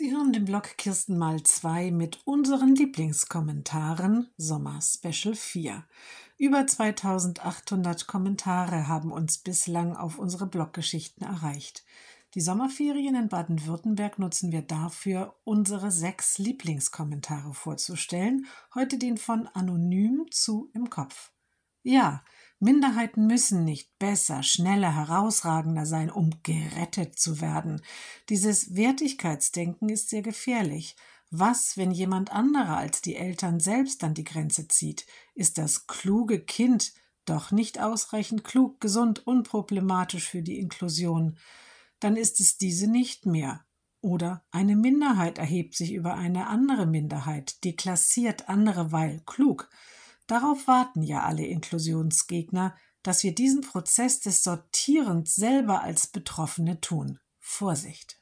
Sie hören den Blog Kirsten mal 2 mit unseren Lieblingskommentaren Sommer Special 4. Über 2800 Kommentare haben uns bislang auf unsere Bloggeschichten erreicht. Die Sommerferien in Baden-Württemberg nutzen wir dafür, unsere sechs Lieblingskommentare vorzustellen. Heute den von Anonym zu im Kopf. Ja, Minderheiten müssen nicht besser, schneller, herausragender sein, um gerettet zu werden. Dieses Wertigkeitsdenken ist sehr gefährlich. Was, wenn jemand anderer als die Eltern selbst an die Grenze zieht? Ist das kluge Kind doch nicht ausreichend klug, gesund, unproblematisch für die Inklusion? Dann ist es diese nicht mehr. Oder eine Minderheit erhebt sich über eine andere Minderheit, deklassiert andere, weil klug. Darauf warten ja alle Inklusionsgegner, dass wir diesen Prozess des Sortierens selber als Betroffene tun. Vorsicht!